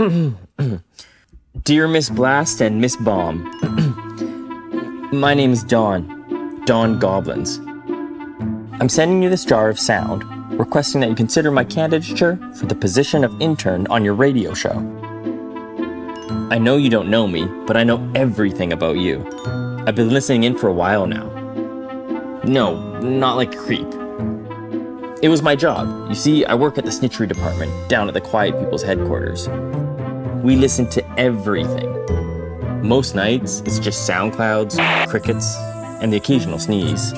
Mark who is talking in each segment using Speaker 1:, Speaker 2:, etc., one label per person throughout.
Speaker 1: Dear Miss Blast and Miss Bomb, my name is Don, Don Goblins. I'm sending you this jar of sound, requesting that you consider my candidature for the position of intern on your radio show. I know you don't know me, but I know everything about you. I've been listening in for a while now. No, not like a creep. It was my job. You see, I work at the snitchery department down at the Quiet People's headquarters. We listen to everything. Most nights, it's just sound clouds, crickets, and the occasional sneeze.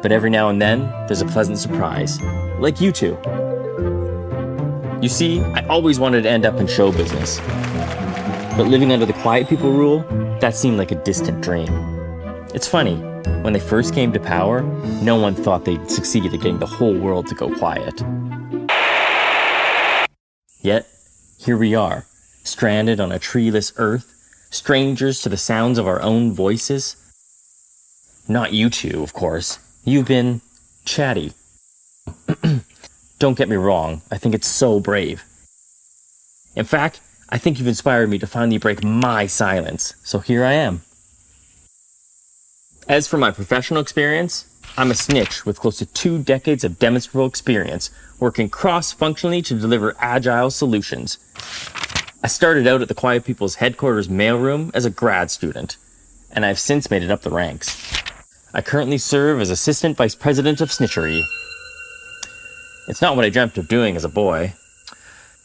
Speaker 1: But every now and then, there's a pleasant surprise, like you two. You see, I always wanted to end up in show business. But living under the quiet people rule, that seemed like a distant dream. It's funny, when they first came to power, no one thought they'd succeed at getting the whole world to go quiet. Yet, here we are, stranded on a treeless earth, strangers to the sounds of our own voices. Not you two, of course. You've been chatty. Don't get me wrong, I think it's so brave. In fact, I think you've inspired me to finally break my silence, so here I am. As for my professional experience, I'm a snitch with close to two decades of demonstrable experience working cross functionally to deliver agile solutions. I started out at the Quiet People's headquarters mailroom as a grad student, and I've since made it up the ranks. I currently serve as Assistant Vice President of Snitchery. It's not what I dreamt of doing as a boy.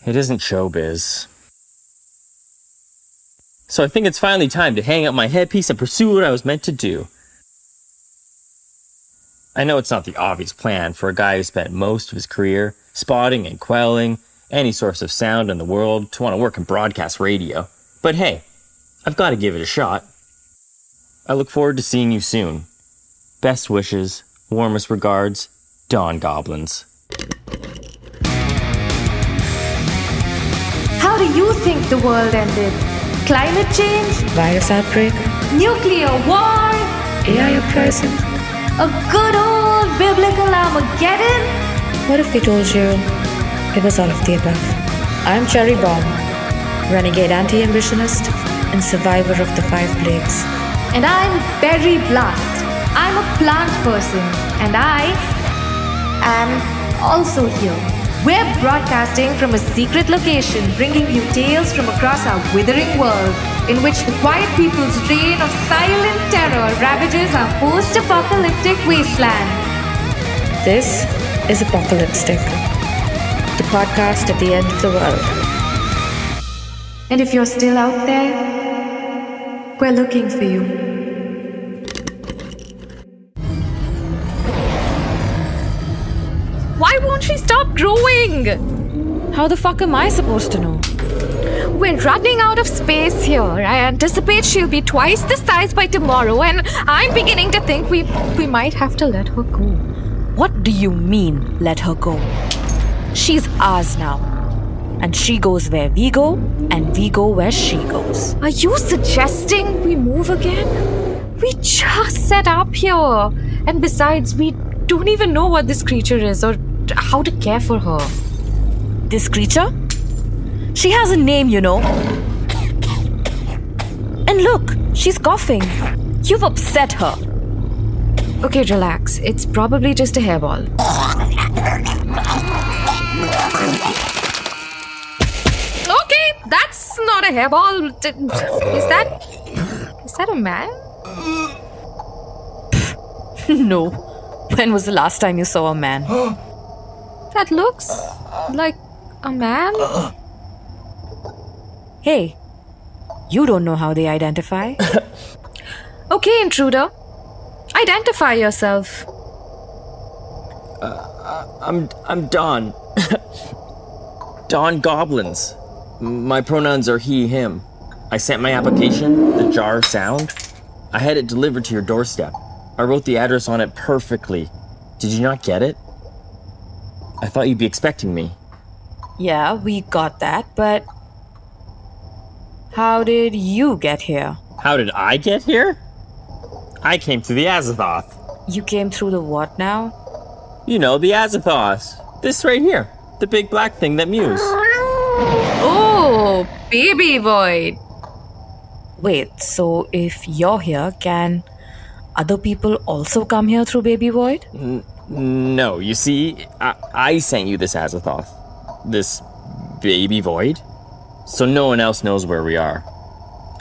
Speaker 1: It isn't showbiz. So I think it's finally time to hang up my headpiece and pursue what I was meant to do. I know it's not the obvious plan for a guy who spent most of his career spotting and quelling any source of sound in the world to want to work in broadcast radio. But hey, I've got to give it a shot. I look forward to seeing you soon. Best wishes, warmest regards, Don Goblins.
Speaker 2: How do you think the world ended? Climate change?
Speaker 3: Virus outbreak?
Speaker 2: Nuclear war?
Speaker 3: AI uprising?
Speaker 2: A good old biblical Armageddon?
Speaker 3: What if we told you it was all of the above? I'm Cherry Bomb, renegade anti ambitionist and survivor of the five plagues.
Speaker 2: And I'm Berry Blast. I'm a plant person, and I am also here. We're broadcasting from a secret location, bringing you tales from across our withering world, in which the quiet people's reign of silent terror ravages our post apocalyptic wasteland.
Speaker 3: This is Apocalyptic, podcast at the end of the world.
Speaker 2: And if you're still out there, we're looking for you.
Speaker 4: Why won't she stop growing?
Speaker 3: How the fuck am I supposed to know?
Speaker 4: We're running out of space here. I anticipate she'll be twice the size by tomorrow, and I'm beginning to think we we might have to let her go.
Speaker 3: What do you mean, let her go? She's ours now. And she goes where we go, and we go where she goes.
Speaker 4: Are you suggesting we move again? We just set up here. And besides, we don't even know what this creature is or how to care for her.
Speaker 3: This creature? She has a name, you know. And look, she's coughing. You've upset her.
Speaker 4: Okay, relax. It's probably just a hairball. Okay, that's not a hairball. Is that. Is that a man?
Speaker 3: no. When was the last time you saw a man?
Speaker 4: That looks like a man?
Speaker 3: Hey, you don't know how they identify.
Speaker 4: Okay, intruder. Identify yourself.
Speaker 1: Uh, I'm I'm Don. Don Goblins. My pronouns are he, him. I sent my application, the jar of sound. I had it delivered to your doorstep. I wrote the address on it perfectly. Did you not get it? I thought you'd be expecting me.
Speaker 3: yeah, we got that, but. How did you get here?
Speaker 1: How did I get here? I came through the Azathoth.
Speaker 3: You came through the what now?
Speaker 1: You know, the Azathoth. This right here. The big black thing that mews.
Speaker 4: Oh, baby void.
Speaker 3: Wait, so if you're here, can other people also come here through Baby Void?
Speaker 1: No, you see, I, I sent you this Azathoth. This baby void. So no one else knows where we are.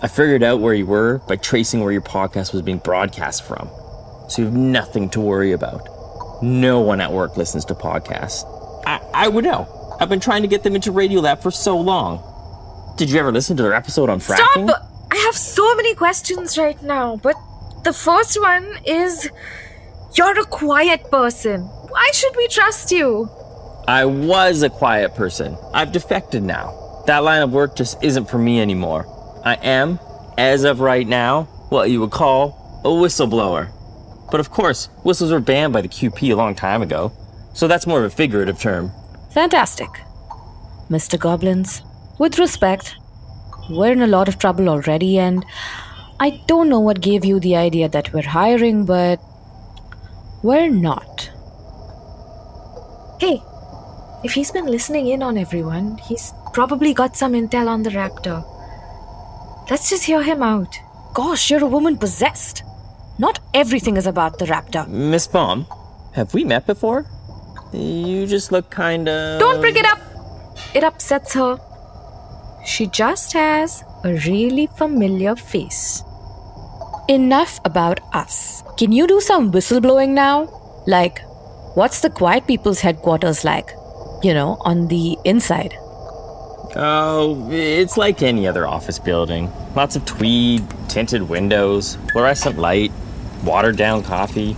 Speaker 1: I figured out where you were by tracing where your podcast was being broadcast from. So you have nothing to worry about. No one at work listens to podcasts. I, I would know. I've been trying to get them into Radiolab for so long. Did you ever listen to their episode on fracking?
Speaker 4: Stop! I have so many questions right now, but the first one is You're a quiet person. Why should we trust you?
Speaker 1: I was a quiet person. I've defected now. That line of work just isn't for me anymore. I am, as of right now, what you would call a whistleblower. But of course, whistles were banned by the QP a long time ago, so that's more of a figurative term.
Speaker 3: Fantastic. Mr. Goblins, with respect, we're in a lot of trouble already, and I don't know what gave you the idea that we're hiring, but we're not.
Speaker 4: Hey, if he's been listening in on everyone, he's probably got some intel on the raptor. Let's just hear him out.
Speaker 3: Gosh, you're a woman possessed. Not everything is about the raptor.
Speaker 1: Miss Bomb, have we met before? You just look kinda.
Speaker 4: Don't bring it up! It upsets her. She just has a really familiar face.
Speaker 3: Enough about us. Can you do some whistleblowing now? Like, what's the quiet people's headquarters like? You know, on the inside.
Speaker 1: Oh, it's like any other office building. Lots of tweed, tinted windows, fluorescent light, watered down coffee,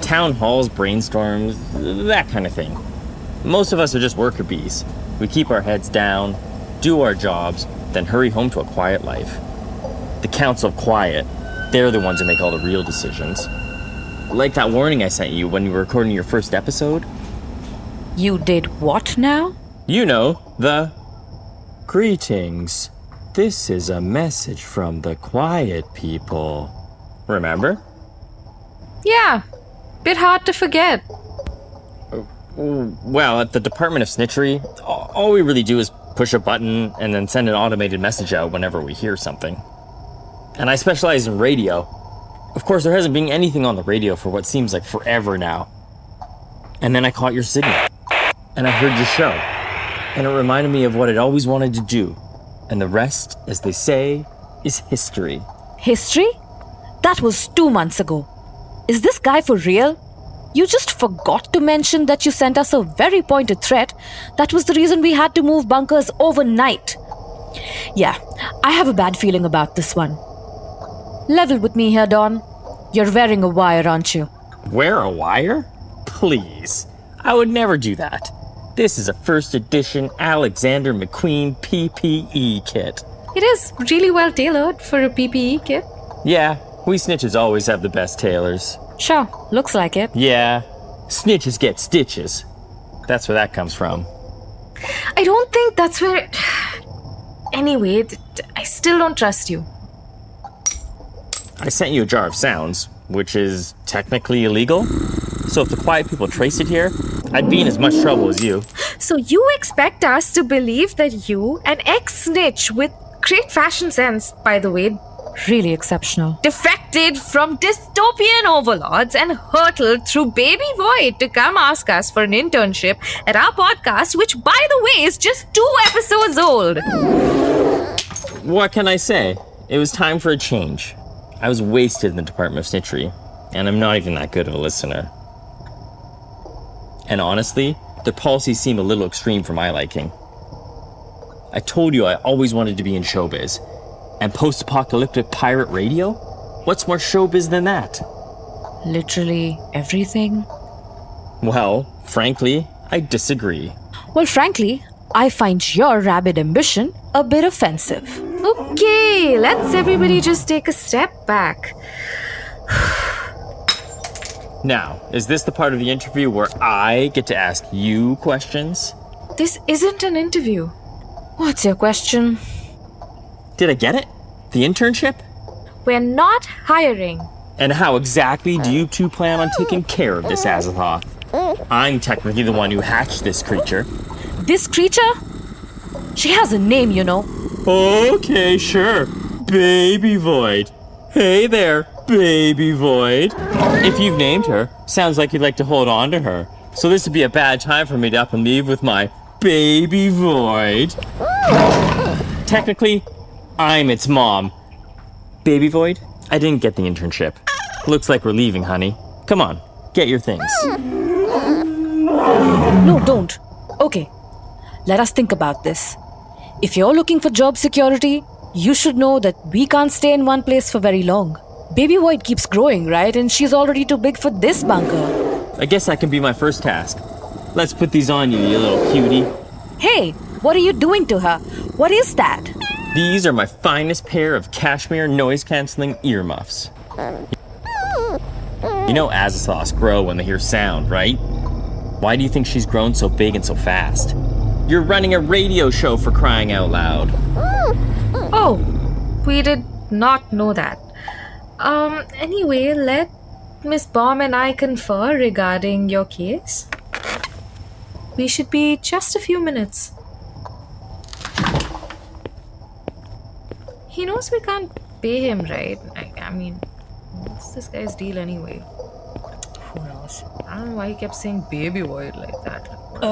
Speaker 1: town halls, brainstorms, that kind of thing. Most of us are just worker bees. We keep our heads down, do our jobs, then hurry home to a quiet life. The Council of Quiet, they're the ones who make all the real decisions. Like that warning I sent you when you were recording your first episode.
Speaker 3: You did what now?
Speaker 1: You know, the Greetings. This is a message from the quiet people. Remember?
Speaker 4: Yeah, bit hard to forget.
Speaker 1: Uh, well, at the Department of Snitchery, all we really do is push a button and then send an automated message out whenever we hear something. And I specialize in radio. Of course, there hasn't been anything on the radio for what seems like forever now. And then I caught your signal. And I heard your show. And it reminded me of what I'd always wanted to do. And the rest, as they say, is history.
Speaker 3: History? That was two months ago. Is this guy for real? You just forgot to mention that you sent us a very pointed threat. That was the reason we had to move bunkers overnight. Yeah, I have a bad feeling about this one. Level with me here, Don. You're wearing a wire, aren't you?
Speaker 1: Wear a wire? Please. I would never do that. This is a first edition Alexander McQueen PPE kit.
Speaker 4: It is really well tailored for a PPE kit.
Speaker 1: Yeah, we snitches always have the best tailors.
Speaker 3: Sure, looks like it.
Speaker 1: Yeah, snitches get stitches. That's where that comes from.
Speaker 4: I don't think that's where. Anyway, th- I still don't trust you.
Speaker 1: I sent you a jar of sounds, which is technically illegal. So if the quiet people trace it here, I'd be in as much trouble as you.
Speaker 4: So you expect us to believe that you, an ex snitch with great fashion sense, by the way,
Speaker 3: Really exceptional.
Speaker 4: defected from dystopian overlords and hurtled through baby void to come ask us for an internship at our podcast, which, by the way, is just two episodes old.
Speaker 1: What can I say? It was time for a change. I was wasted in the Department of Snitchery, and I'm not even that good of a listener. And honestly, their policies seem a little extreme for my liking. I told you I always wanted to be in showbiz. And post apocalyptic pirate radio? What's more showbiz than that?
Speaker 3: Literally everything.
Speaker 1: Well, frankly, I disagree.
Speaker 3: Well, frankly, I find your rabid ambition a bit offensive.
Speaker 4: Okay, let's everybody just take a step back.
Speaker 1: Now, is this the part of the interview where I get to ask you questions?
Speaker 4: This isn't an interview.
Speaker 3: What's your question?
Speaker 1: Did I get it? The internship?
Speaker 4: We're not hiring.
Speaker 1: And how exactly do you two plan on taking care of this oh. Azathoth? I'm technically the one who hatched this creature.
Speaker 3: This creature? She has a name, you know.
Speaker 1: Okay, sure. Baby Void. Hey there, Baby Void. If you've named her, sounds like you'd like to hold on to her. So this would be a bad time for me to up and leave with my Baby Void. Technically, I'm its mom. Baby Void, I didn't get the internship. Looks like we're leaving, honey. Come on, get your things.
Speaker 3: No, don't. Okay, let us think about this. If you're looking for job security, you should know that we can't stay in one place for very long. Baby Void keeps growing, right? And she's already too big for this bunker.
Speaker 1: I guess that can be my first task. Let's put these on you, you little cutie.
Speaker 3: Hey, what are you doing to her? What is that?
Speaker 1: These are my finest pair of cashmere noise canceling earmuffs. You know Azathoths grow when they hear sound, right? Why do you think she's grown so big and so fast? You're running a radio show for crying out loud.
Speaker 4: Oh, we did not know that. Um, anyway, let Miss Bomb and I confer regarding your case. We should be just a few minutes. He knows we can't pay him, right? I, I mean, what's this guy's deal anyway? Who knows? I don't know why he kept saying baby void like that.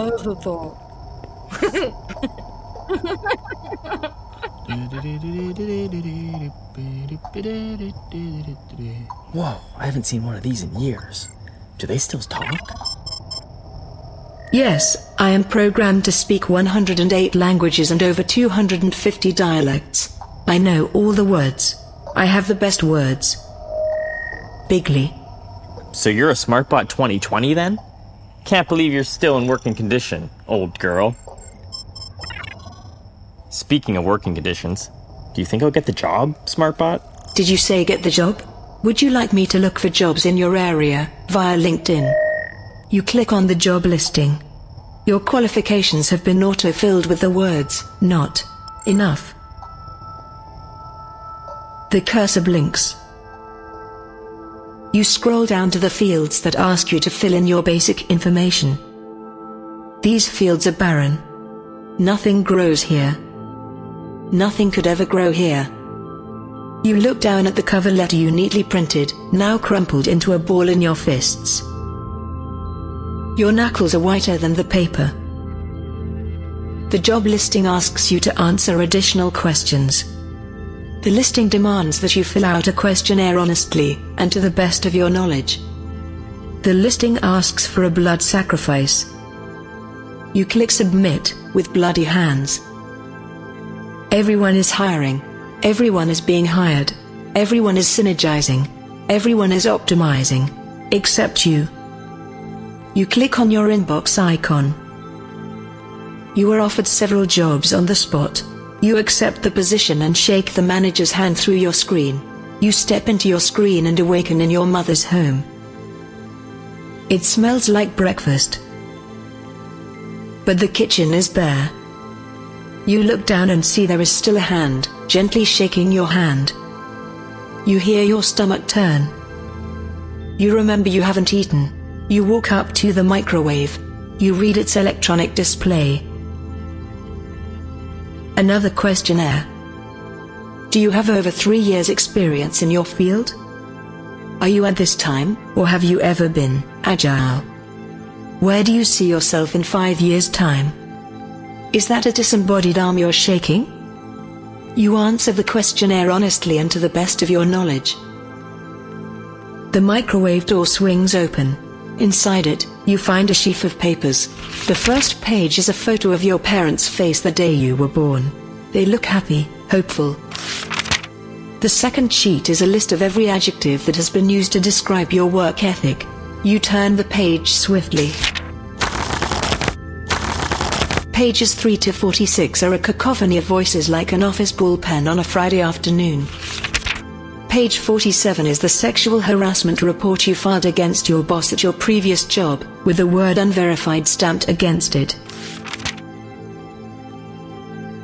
Speaker 1: Whoa, I haven't seen one of these in years. Do they still talk?
Speaker 5: Yes, I am programmed to speak 108 languages and over 250 dialects. I know all the words. I have the best words. Bigly.
Speaker 1: So you're a SmartBot 2020 then? Can't believe you're still in working condition, old girl. Speaking of working conditions, do you think I'll get the job, SmartBot?
Speaker 5: Did you say get the job? Would you like me to look for jobs in your area via LinkedIn? You click on the job listing. Your qualifications have been auto-filled with the words, not enough. The cursor blinks. You scroll down to the fields that ask you to fill in your basic information. These fields are barren. Nothing grows here. Nothing could ever grow here. You look down at the cover letter you neatly printed, now crumpled into a ball in your fists. Your knuckles are whiter than the paper. The job listing asks you to answer additional questions. The listing demands that you fill out a questionnaire honestly and to the best of your knowledge. The listing asks for a blood sacrifice. You click submit with bloody hands. Everyone is hiring. Everyone is being hired. Everyone is synergizing. Everyone is optimizing. Except you. You click on your inbox icon. You are offered several jobs on the spot. You accept the position and shake the manager's hand through your screen. You step into your screen and awaken in your mother's home. It smells like breakfast. But the kitchen is bare. You look down and see there is still a hand, gently shaking your hand. You hear your stomach turn. You remember you haven't eaten. You walk up to the microwave. You read its electronic display. Another questionnaire. Do you have over three years' experience in your field? Are you at this time, or have you ever been, agile? Where do you see yourself in five years' time? Is that a disembodied arm you're shaking? You answer the questionnaire honestly and to the best of your knowledge. The microwave door swings open. Inside it, you find a sheaf of papers. The first page is a photo of your parents' face the day you were born. They look happy, hopeful. The second sheet is a list of every adjective that has been used to describe your work ethic. You turn the page swiftly. Pages 3 to 46 are a cacophony of voices like an office bullpen on a Friday afternoon. Page 47 is the sexual harassment report you filed against your boss at your previous job, with the word unverified stamped against it.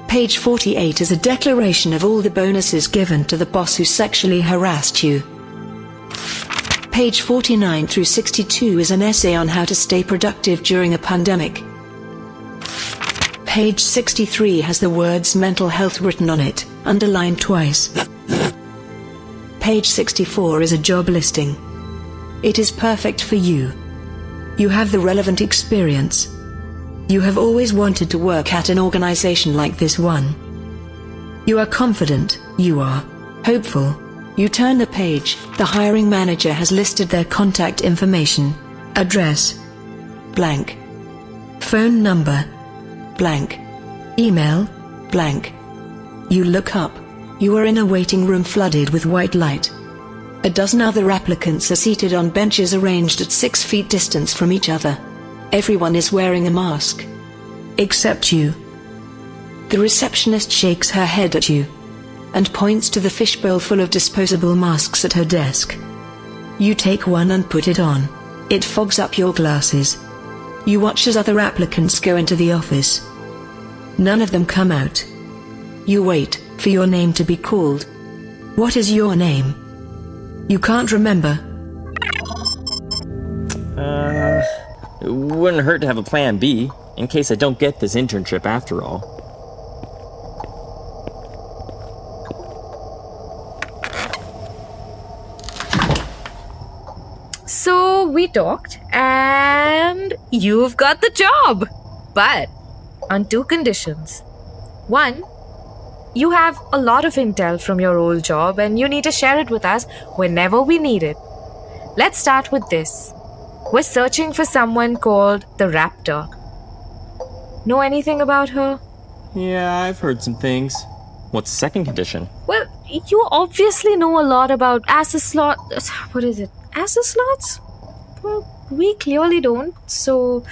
Speaker 5: Page 48 is a declaration of all the bonuses given to the boss who sexually harassed you. Page 49 through 62 is an essay on how to stay productive during a pandemic. Page 63 has the words mental health written on it, underlined twice. Page 64 is a job listing. It is perfect for you. You have the relevant experience. You have always wanted to work at an organization like this one. You are confident, you are hopeful. You turn the page, the hiring manager has listed their contact information, address, blank, phone number, blank, email, blank. You look up. You are in a waiting room flooded with white light. A dozen other applicants are seated on benches arranged at six feet distance from each other. Everyone is wearing a mask. Except you. The receptionist shakes her head at you and points to the fishbowl full of disposable masks at her desk. You take one and put it on. It fogs up your glasses. You watch as other applicants go into the office. None of them come out. You wait for your name to be called. What is your name? You can't remember.
Speaker 1: Uh, it wouldn't hurt to have a plan B, in case I don't get this internship after all.
Speaker 4: So we talked, and you've got the job. But on two conditions. One, you have a lot of intel from your old job, and you need to share it with us whenever we need it. Let's start with this. We're searching for someone called the Raptor. Know anything about her?
Speaker 1: Yeah, I've heard some things. What's the second condition?
Speaker 4: Well, you obviously know a lot about acid. What is it? Acid slots? Well, we clearly don't. So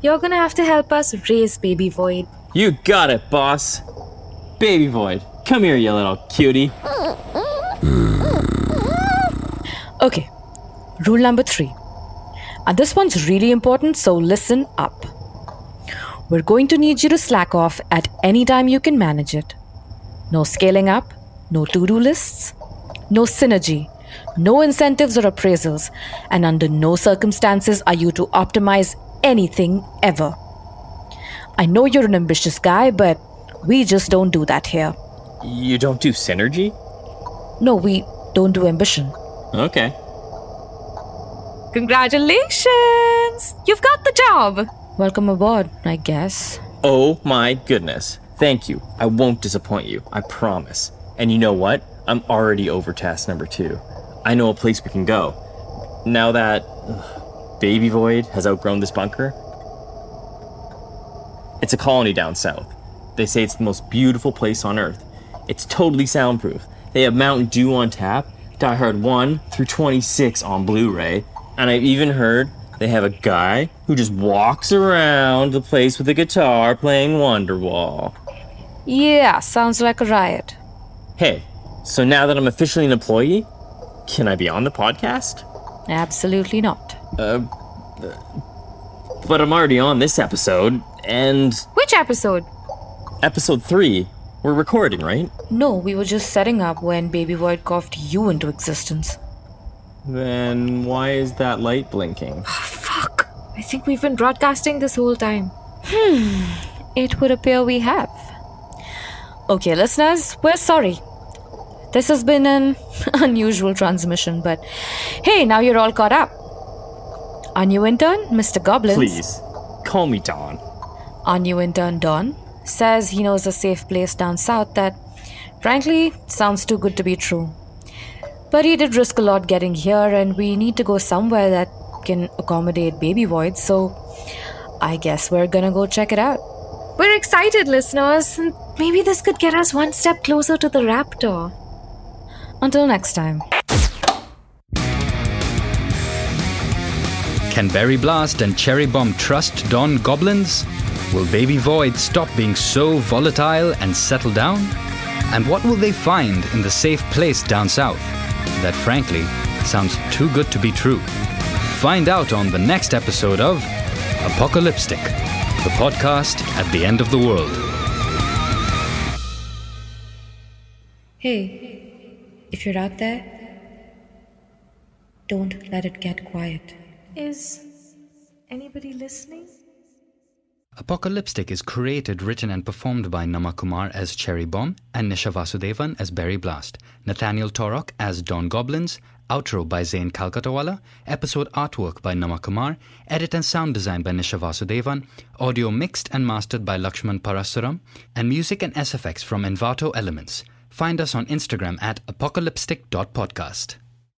Speaker 4: you're gonna have to help us raise Baby Void.
Speaker 1: You got it, boss. Baby Void, come here, you little cutie.
Speaker 3: Okay, rule number three. And this one's really important, so listen up. We're going to need you to slack off at any time you can manage it. No scaling up, no to do lists, no synergy, no incentives or appraisals, and under no circumstances are you to optimize anything ever. I know you're an ambitious guy, but we just don't do that here.
Speaker 1: You don't do synergy?
Speaker 3: No, we don't do ambition.
Speaker 1: Okay.
Speaker 4: Congratulations! You've got the job!
Speaker 3: Welcome aboard, I guess.
Speaker 1: Oh my goodness. Thank you. I won't disappoint you. I promise. And you know what? I'm already over task number two. I know a place we can go. Now that ugh, Baby Void has outgrown this bunker, it's a colony down south. They say it's the most beautiful place on Earth. It's totally soundproof. They have Mountain Dew on tap, Die Hard 1 through 26 on Blu ray, and I've even heard they have a guy who just walks around the place with a guitar playing Wonderwall.
Speaker 3: Yeah, sounds like a riot.
Speaker 1: Hey, so now that I'm officially an employee, can I be on the podcast?
Speaker 3: Absolutely not.
Speaker 1: Uh, but I'm already on this episode, and
Speaker 4: Which episode?
Speaker 1: Episode 3, we're recording, right?
Speaker 3: No, we were just setting up when Baby Void coughed you into existence.
Speaker 1: Then why is that light blinking?
Speaker 4: Fuck. I think we've been broadcasting this whole time. Hmm.
Speaker 3: It would appear we have. Okay, listeners, we're sorry. This has been an unusual transmission, but hey, now you're all caught up. Our new intern, Mr. Goblins.
Speaker 1: Please, call me Don.
Speaker 3: Our new intern, Don, says he knows a safe place down south that, frankly, sounds too good to be true. But he did risk a lot getting here, and we need to go somewhere that can accommodate baby voids, so I guess we're gonna go check it out.
Speaker 4: We're excited, listeners. Maybe this could get us one step closer to the Raptor.
Speaker 3: Until next time.
Speaker 6: Can Berry Blast and Cherry Bomb trust Don Goblins? Will Baby Void stop being so volatile and settle down? And what will they find in the safe place down south that, frankly, sounds too good to be true? Find out on the next episode of Apocalyptic, the podcast at the end of the world.
Speaker 3: Hey, if you're out there, don't let it get quiet.
Speaker 4: Is anybody listening?
Speaker 6: Apocalyptic is created, written, and performed by Nama Kumar as Cherry Bomb and Nisha Vasudevan as Berry Blast, Nathaniel Torok as Don Goblins, outro by Zain Kalkatawala, episode artwork by Nama Kumar, edit and sound design by Nisha Vasudevan, audio mixed and mastered by Lakshman Parasuram, and music and SFX from Envato Elements. Find us on Instagram at apocalyptic.podcast.